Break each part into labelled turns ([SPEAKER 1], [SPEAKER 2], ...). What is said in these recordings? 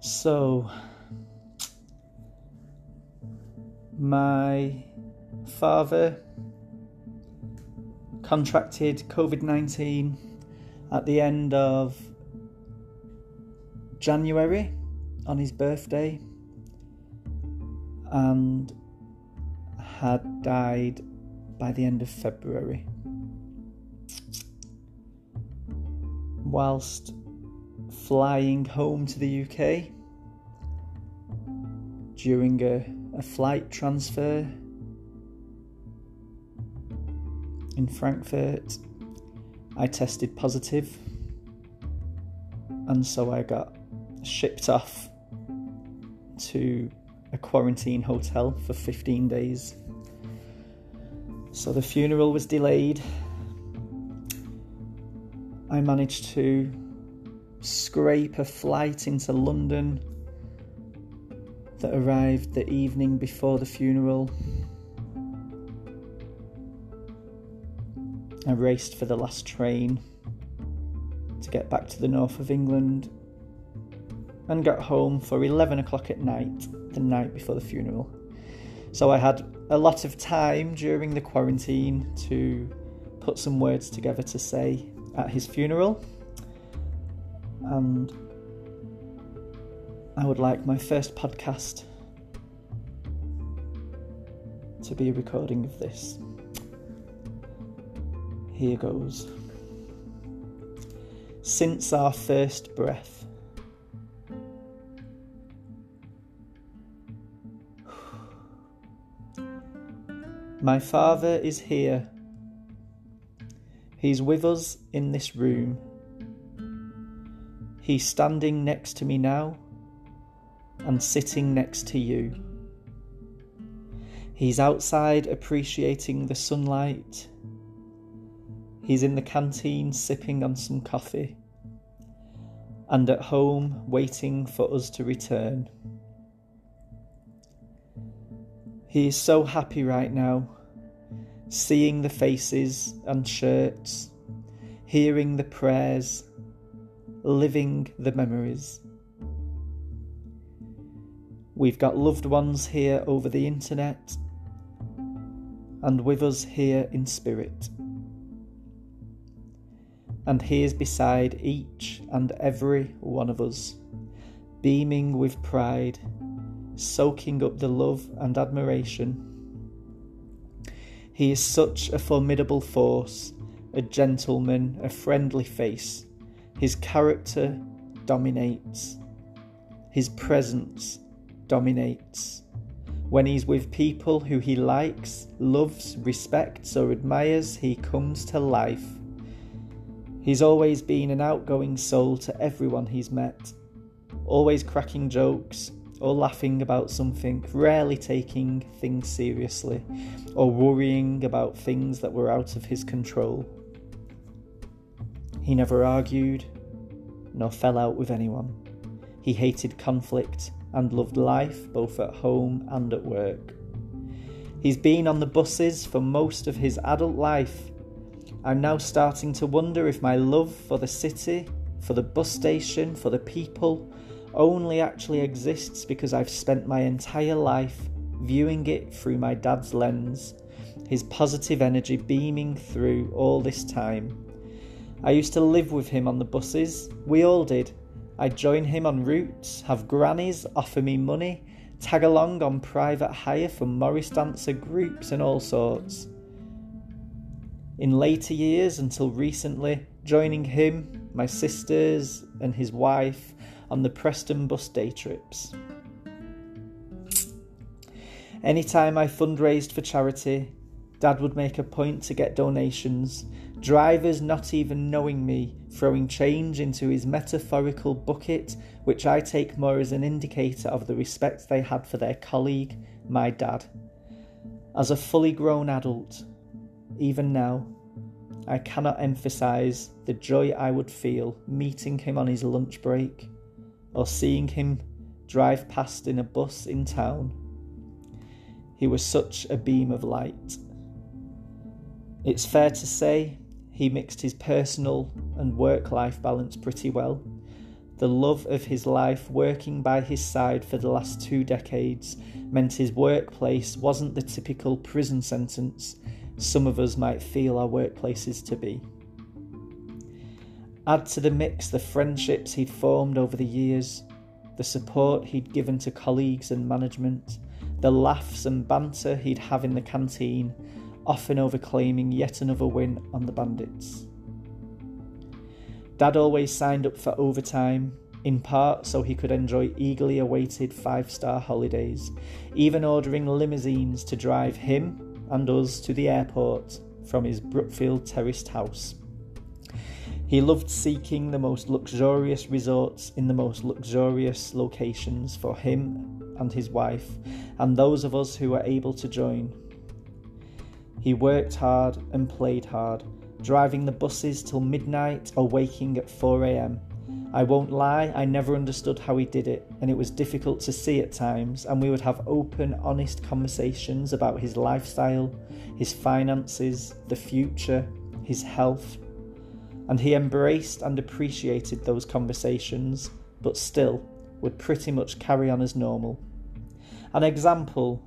[SPEAKER 1] So, my father contracted COVID 19 at the end of January on his birthday and had died by the end of February. Whilst flying home to the UK during a, a flight transfer in Frankfurt, I tested positive, and so I got shipped off to a quarantine hotel for 15 days. So the funeral was delayed. I managed to scrape a flight into London that arrived the evening before the funeral. I raced for the last train to get back to the north of England and got home for 11 o'clock at night, the night before the funeral. So I had a lot of time during the quarantine to put some words together to say at his funeral. And I would like my first podcast to be a recording of this. Here goes. Since our first breath. My Father is here. He's with us in this room. He's standing next to me now and sitting next to you. He's outside appreciating the sunlight He's in the canteen sipping on some coffee, and at home waiting for us to return. He is so happy right now, seeing the faces and shirts, hearing the prayers, living the memories. We've got loved ones here over the internet and with us here in spirit and he is beside each and every one of us, beaming with pride, soaking up the love and admiration. He is such a formidable force, a gentleman, a friendly face. His character dominates, his presence dominates. When he's with people who he likes, loves, respects, or admires, he comes to life He's always been an outgoing soul to everyone he's met, always cracking jokes or laughing about something, rarely taking things seriously or worrying about things that were out of his control. He never argued nor fell out with anyone. He hated conflict and loved life both at home and at work. He's been on the buses for most of his adult life I'm now starting to wonder if my love for the city, for the bus station, for the people, only actually exists because I've spent my entire life viewing it through my dad's lens, his positive energy beaming through all this time. I used to live with him on the buses, we all did. I'd join him on routes, have grannies offer me money, tag along on private hire for Morris dancer groups and all sorts in later years until recently, joining him, my sisters, and his wife on the Preston bus day trips. Anytime I fundraised for charity, Dad would make a point to get donations, drivers not even knowing me, throwing change into his metaphorical bucket, which I take more as an indicator of the respect they had for their colleague, my dad. As a fully grown adult, even now, I cannot emphasize the joy I would feel meeting him on his lunch break or seeing him drive past in a bus in town. He was such a beam of light. It's fair to say he mixed his personal and work life balance pretty well. the love of his life working by his side for the last two decades meant his workplace wasn't the typical prison sentence some of us might feel our workplaces to be. Add to the mix the friendships he'd formed over the years, the support he'd given to colleagues and management, the laughs and banter he'd have in the canteen, often overclaiming yet another win on the Bandits. Dad always signed up for overtime, in part so he could enjoy eagerly awaited five star holidays, even ordering limousines to drive him and us to the airport from his Brookfield terraced house. He loved seeking the most luxurious resorts in the most luxurious locations for him and his wife, and those of us who were able to join. He worked hard and played hard, driving the buses till midnight or waking at 4am I won't lie, I never understood how he did it, and it was difficult to see at times. And we would have open, honest conversations about his lifestyle, his finances, the future, his health. And he embraced and appreciated those conversations, but still would pretty much carry on as normal. An example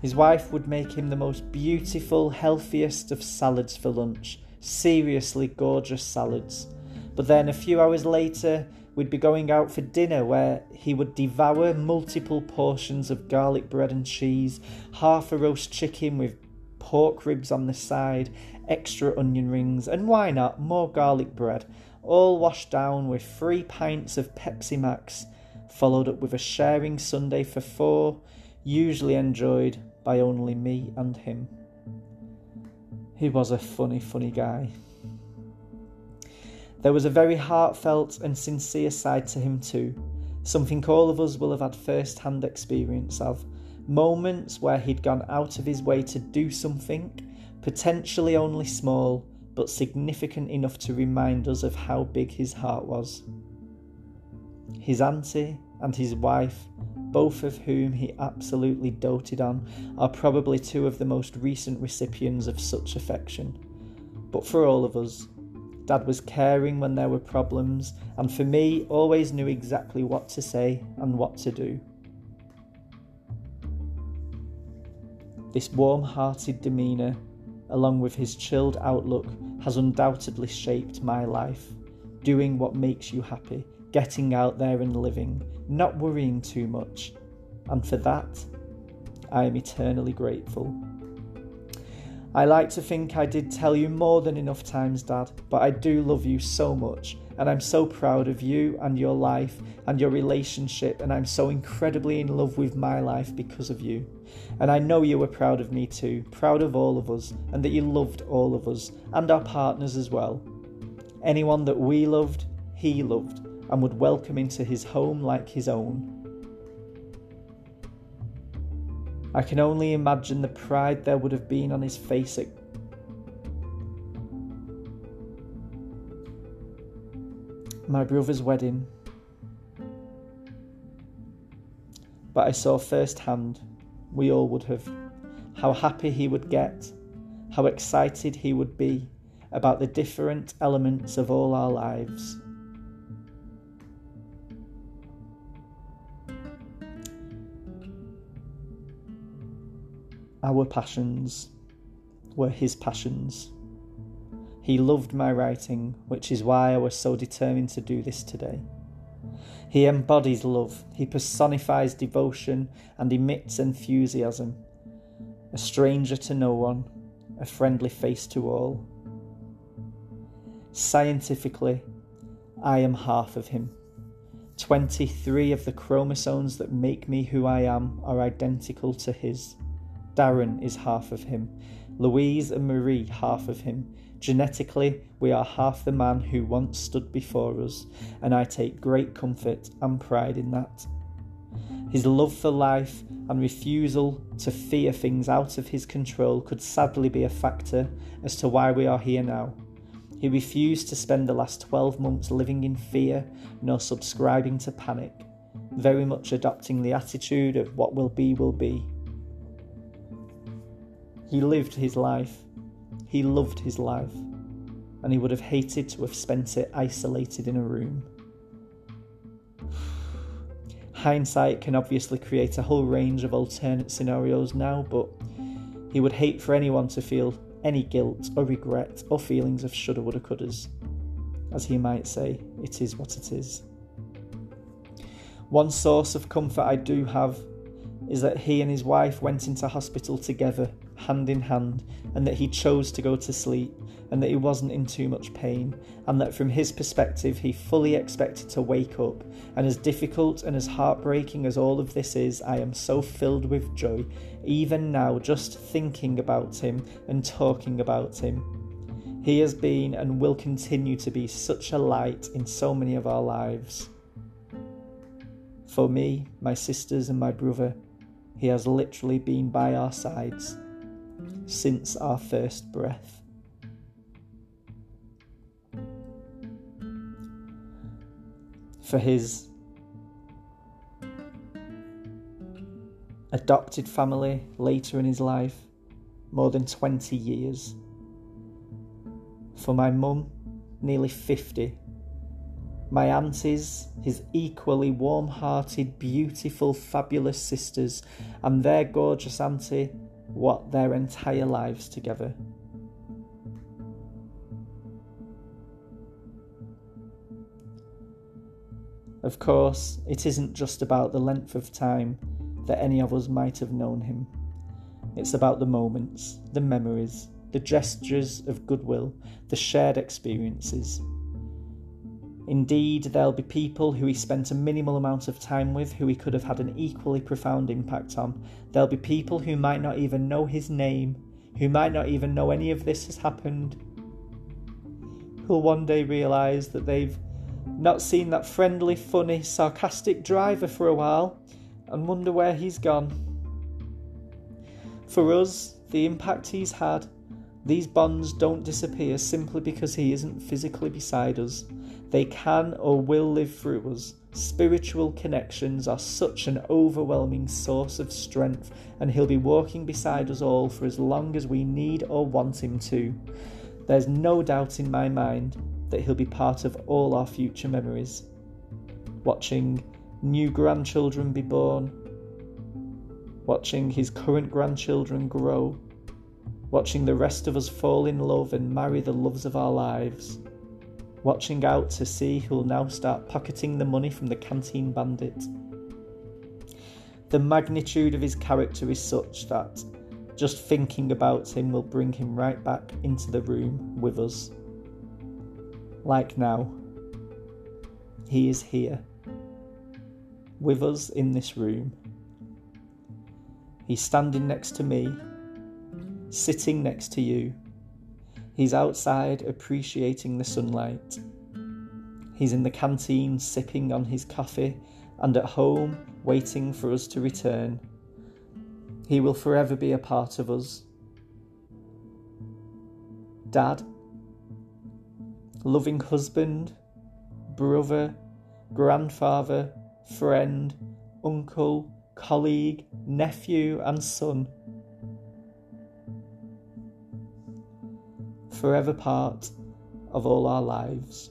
[SPEAKER 1] his wife would make him the most beautiful, healthiest of salads for lunch, seriously gorgeous salads. But then a few hours later, we'd be going out for dinner where he would devour multiple portions of garlic bread and cheese, half a roast chicken with pork ribs on the side, extra onion rings, and why not more garlic bread, all washed down with three pints of Pepsi Max, followed up with a sharing sundae for four, usually enjoyed by only me and him. He was a funny, funny guy. There was a very heartfelt and sincere side to him, too, something all of us will have had first hand experience of. Moments where he'd gone out of his way to do something, potentially only small, but significant enough to remind us of how big his heart was. His auntie and his wife, both of whom he absolutely doted on, are probably two of the most recent recipients of such affection. But for all of us, Dad was caring when there were problems, and for me, always knew exactly what to say and what to do. This warm hearted demeanour, along with his chilled outlook, has undoubtedly shaped my life. Doing what makes you happy, getting out there and living, not worrying too much. And for that, I am eternally grateful. I like to think I did tell you more than enough times, Dad, but I do love you so much, and I'm so proud of you and your life and your relationship, and I'm so incredibly in love with my life because of you. And I know you were proud of me too, proud of all of us, and that you loved all of us and our partners as well. Anyone that we loved, he loved, and would welcome into his home like his own. I can only imagine the pride there would have been on his face at my brother's wedding. But I saw firsthand, we all would have, how happy he would get, how excited he would be about the different elements of all our lives. Our passions were his passions. He loved my writing, which is why I was so determined to do this today. He embodies love, he personifies devotion and emits enthusiasm. A stranger to no one, a friendly face to all. Scientifically, I am half of him. 23 of the chromosomes that make me who I am are identical to his. Darren is half of him. Louise and Marie, half of him. Genetically, we are half the man who once stood before us, and I take great comfort and pride in that. His love for life and refusal to fear things out of his control could sadly be a factor as to why we are here now. He refused to spend the last 12 months living in fear nor subscribing to panic, very much adopting the attitude of what will be, will be. He lived his life. He loved his life. And he would have hated to have spent it isolated in a room. Hindsight can obviously create a whole range of alternate scenarios now, but he would hate for anyone to feel any guilt or regret or feelings of shoulda, woulda, couldas. As he might say, it is what it is. One source of comfort I do have is that he and his wife went into hospital together, hand in hand, and that he chose to go to sleep, and that he wasn't in too much pain, and that from his perspective, he fully expected to wake up. And as difficult and as heartbreaking as all of this is, I am so filled with joy, even now, just thinking about him and talking about him. He has been and will continue to be such a light in so many of our lives. For me, my sisters, and my brother, he has literally been by our sides since our first breath. For his adopted family later in his life, more than 20 years. For my mum, nearly 50 my aunties, his equally warm hearted, beautiful, fabulous sisters, and their gorgeous auntie, what their entire lives together. Of course, it isn't just about the length of time that any of us might have known him. It's about the moments, the memories, the gestures of goodwill, the shared experiences, Indeed, there'll be people who he spent a minimal amount of time with who he could have had an equally profound impact on. There'll be people who might not even know his name, who might not even know any of this has happened, who'll one day realise that they've not seen that friendly, funny, sarcastic driver for a while and wonder where he's gone. For us, the impact he's had, these bonds don't disappear simply because he isn't physically beside us. They can or will live through us. Spiritual connections are such an overwhelming source of strength, and He'll be walking beside us all for as long as we need or want Him to. There's no doubt in my mind that He'll be part of all our future memories. Watching new grandchildren be born, watching His current grandchildren grow, watching the rest of us fall in love and marry the loves of our lives watching out to see who'll now start pocketing the money from the canteen bandit. The magnitude of his character is such that just thinking about him will bring him right back into the room with us. Like now, he is here, with us in this room. He's standing next to me, sitting next to you He's outside appreciating the sunlight. He's in the canteen sipping on his coffee and at home waiting for us to return. He will forever be a part of us. Dad, loving husband, brother, grandfather, friend, uncle, colleague, nephew, and son. Forever part of all our lives.